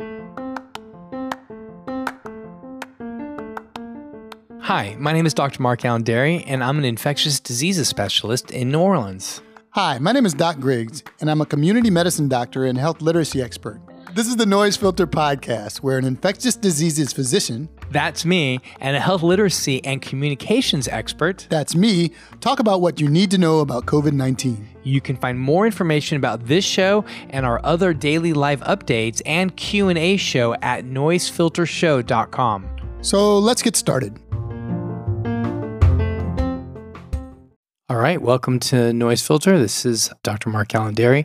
Hi, my name is Dr. Mark Alain Dery, and I'm an infectious diseases specialist in New Orleans. Hi, my name is Doc Griggs, and I'm a community medicine doctor and health literacy expert. This is the Noise Filter Podcast, where an infectious diseases physician, That's me, and a health literacy and communications expert. that's me, talk about what you need to know about COVID 19. You can find more information about this show and our other daily live updates and Q&A show at noisefiltershow.com. So let's get started. All right, welcome to Noise Filter. This is Dr. Mark Alain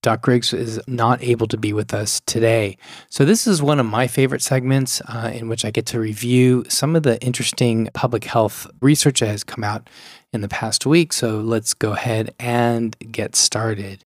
Doc Griggs is not able to be with us today. So, this is one of my favorite segments uh, in which I get to review some of the interesting public health research that has come out in the past week. So, let's go ahead and get started.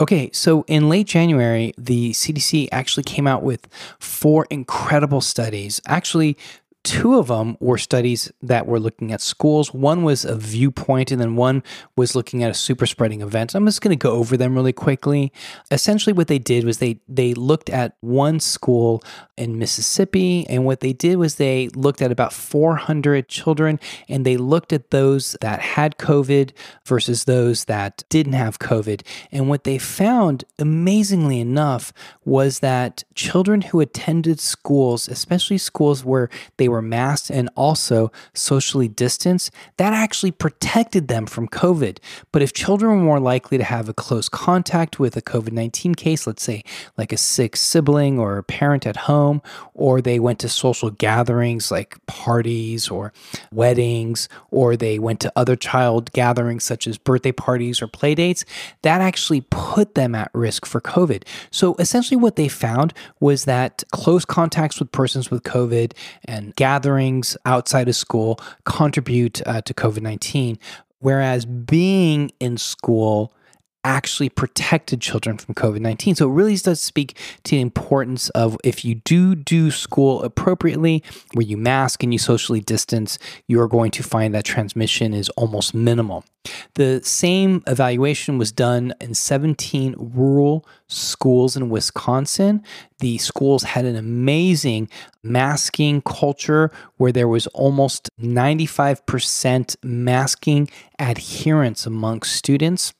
Okay, so in late January, the CDC actually came out with four incredible studies. Actually, two of them were studies that were looking at schools. One was a viewpoint, and then one was looking at a super spreading event. I'm just going to go over them really quickly. Essentially, what they did was they they looked at one school in Mississippi, and what they did was they looked at about 400 children, and they looked at those that had COVID versus those that didn't have COVID. And what they found, amazingly enough, was that children who attended schools, especially schools where they were were masked and also socially distanced, that actually protected them from COVID. But if children were more likely to have a close contact with a COVID 19 case, let's say like a sick sibling or a parent at home, or they went to social gatherings like parties or weddings, or they went to other child gatherings such as birthday parties or play dates, that actually put them at risk for COVID. So essentially, what they found was that close contacts with persons with COVID and gatherings outside of school contribute uh, to COVID 19, whereas being in school actually protected children from COVID 19. So it really does speak to the importance of if you do do school appropriately, where you mask and you socially distance, you're going to find that transmission is almost minimal. The same evaluation was done in 17 rural schools in Wisconsin. The schools had an amazing masking culture where there was almost 95% masking adherence amongst students.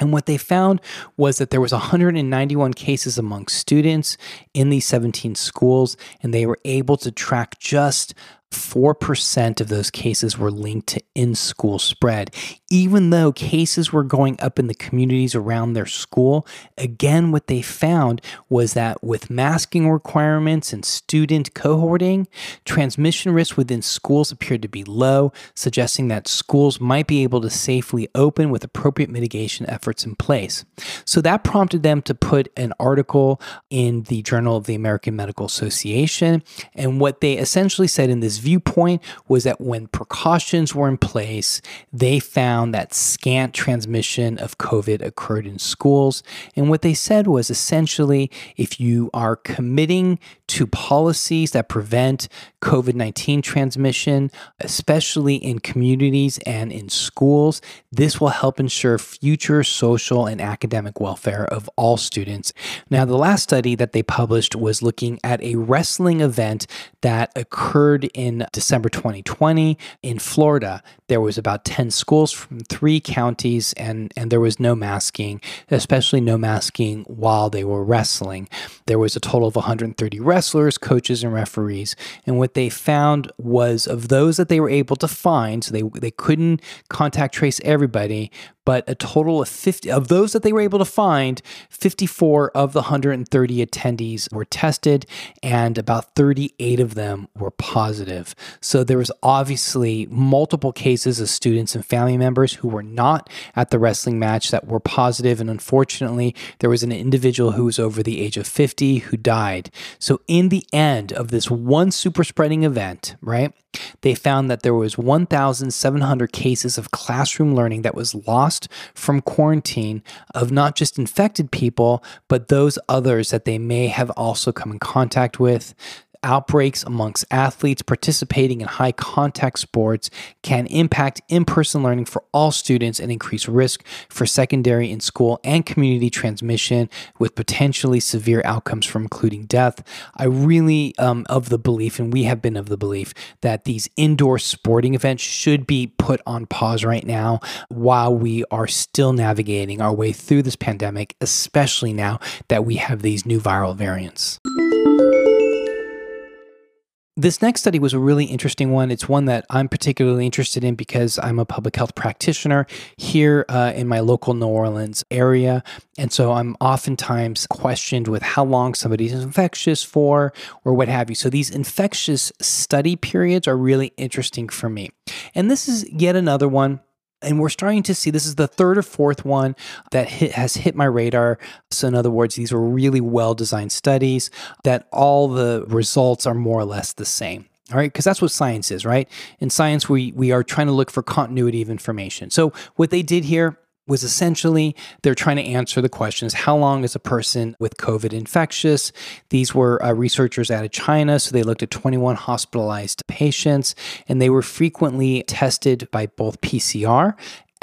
And what they found was that there was 191 cases among students in these 17 schools, and they were able to track just 4% of those cases were linked to in school spread. Even though cases were going up in the communities around their school, again, what they found was that with masking requirements and student cohorting, transmission risk within schools appeared to be low, suggesting that schools might be able to safely open with appropriate mitigation efforts in place. So that prompted them to put an article in the Journal of the American Medical Association. And what they essentially said in this viewpoint was that when precautions were in place, they found that scant transmission of COVID occurred in schools. And what they said was essentially if you are committing to policies that prevent COVID 19 transmission, especially in communities and in schools, this will help ensure future social and academic welfare of all students. Now, the last study that they published was looking at a wrestling event that occurred in December 2020 in Florida. There was about 10 schools from three counties and and there was no masking, especially no masking while they were wrestling. There was a total of 130 wrestlers, coaches and referees, and what they found was of those that they were able to find, so they they couldn't contact trace everybody, but a total of 50 of those that they were able to find 54 of the 130 attendees were tested and about 38 of them were positive so there was obviously multiple cases of students and family members who were not at the wrestling match that were positive and unfortunately there was an individual who was over the age of 50 who died so in the end of this one super spreading event right they found that there was 1,700 cases of classroom learning that was lost from quarantine of not just infected people, but those others that they may have also come in contact with. Outbreaks amongst athletes participating in high contact sports can impact in person learning for all students and increase risk for secondary in school and community transmission with potentially severe outcomes from including death. I really um, of the belief, and we have been of the belief, that these indoor sporting events should be put on pause right now while we are still navigating our way through this pandemic, especially now that we have these new viral variants. This next study was a really interesting one. It's one that I'm particularly interested in because I'm a public health practitioner here uh, in my local New Orleans area. And so I'm oftentimes questioned with how long somebody's infectious for or what have you. So these infectious study periods are really interesting for me. And this is yet another one and we're starting to see this is the third or fourth one that hit, has hit my radar. So, in other words, these were really well designed studies that all the results are more or less the same. All right, because that's what science is, right? In science, we we are trying to look for continuity of information. So, what they did here was essentially they're trying to answer the questions how long is a person with COVID infectious? These were uh, researchers out of China, so they looked at 21 hospitalized patients and they were frequently tested by both PCR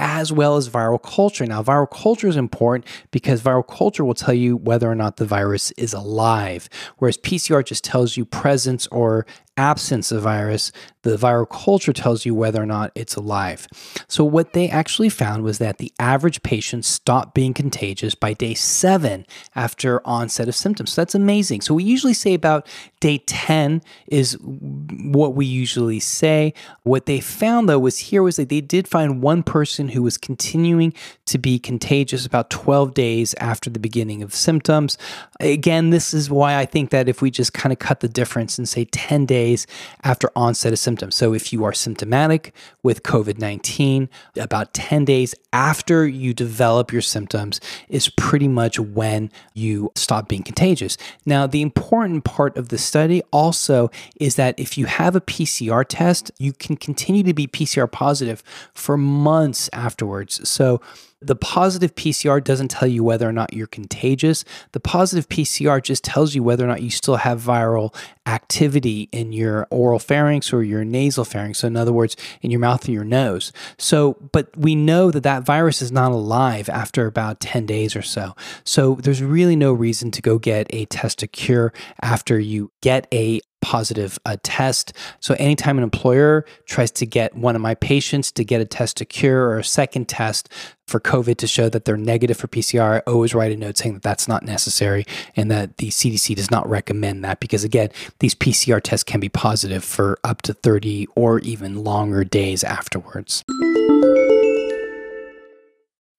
as well as viral culture. Now, viral culture is important because viral culture will tell you whether or not the virus is alive, whereas PCR just tells you presence or absence of virus, the viral culture tells you whether or not it's alive. So, what they actually found was that the average patient stopped being contagious by day seven after onset of symptoms. So, that's amazing. So, we usually say about day 10 is what we usually say. What they found, though, was here was that they did find one person who was continuing to be contagious about 12 days after the beginning of symptoms. Again, this is why I think that if we just kind of cut the difference and say 10 days, days after onset of symptoms. So if you are symptomatic with COVID 19, about 10 days after you develop your symptoms is pretty much when you stop being contagious. Now, the important part of the study also is that if you have a PCR test, you can continue to be PCR positive for months afterwards. So the positive PCR doesn't tell you whether or not you're contagious. The positive PCR just tells you whether or not you still have viral activity in your oral pharynx or your nasal pharynx. So, in other words, in your mouth or your nose. So, but we know that that virus is not alive after about 10 days or so. So, there's really no reason to go get a test to cure after you get a positive uh, test. So anytime an employer tries to get one of my patients to get a test to cure or a second test for COVID to show that they're negative for PCR, I always write a note saying that that's not necessary and that the CDC does not recommend that because again, these PCR tests can be positive for up to 30 or even longer days afterwards.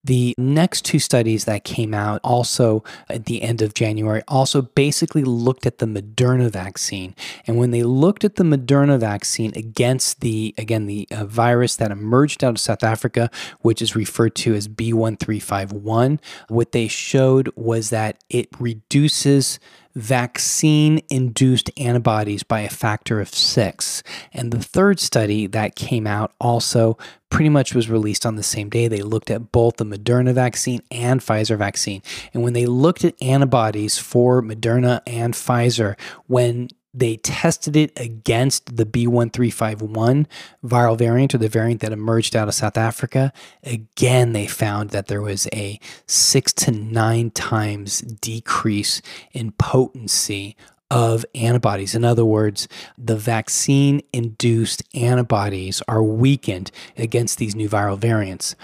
The next two studies that came out also at the end of January also basically looked at the Moderna vaccine. And when they looked at the Moderna vaccine against the, again, the uh, virus that emerged out of South Africa, which is referred to as B1351, what they showed was that it reduces vaccine induced antibodies by a factor of six. And the third study that came out also pretty much was released on the same day. They looked at both the Moderna vaccine and Pfizer vaccine. And when they looked at antibodies for Moderna and Pfizer, when they tested it against the B1351 viral variant or the variant that emerged out of South Africa. Again, they found that there was a six to nine times decrease in potency of antibodies. In other words, the vaccine induced antibodies are weakened against these new viral variants.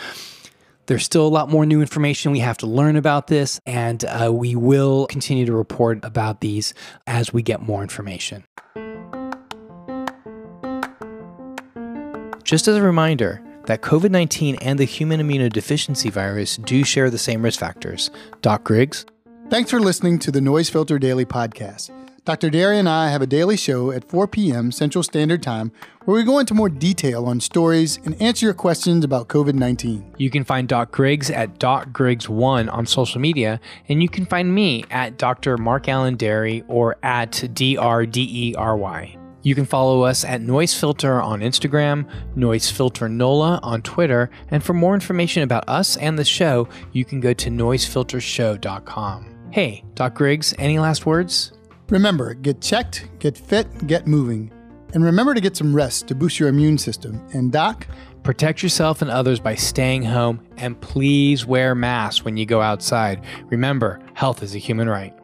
There's still a lot more new information we have to learn about this, and uh, we will continue to report about these as we get more information. Just as a reminder, that COVID 19 and the human immunodeficiency virus do share the same risk factors. Doc Griggs. Thanks for listening to the Noise Filter Daily Podcast. Dr. Dery and I have a daily show at 4 p.m. Central Standard Time where we go into more detail on stories and answer your questions about COVID 19. You can find Doc Griggs at Doc Griggs1 on social media, and you can find me at Dr. Mark Alain Dery or at DRDERY. You can follow us at Noise Filter on Instagram, Noise Filter NOLA on Twitter, and for more information about us and the show, you can go to noisefiltershow.com. Hey, Doc Griggs, any last words? Remember, get checked, get fit, get moving. And remember to get some rest to boost your immune system. And, Doc, Protect yourself and others by staying home and please wear masks when you go outside. Remember, health is a human right.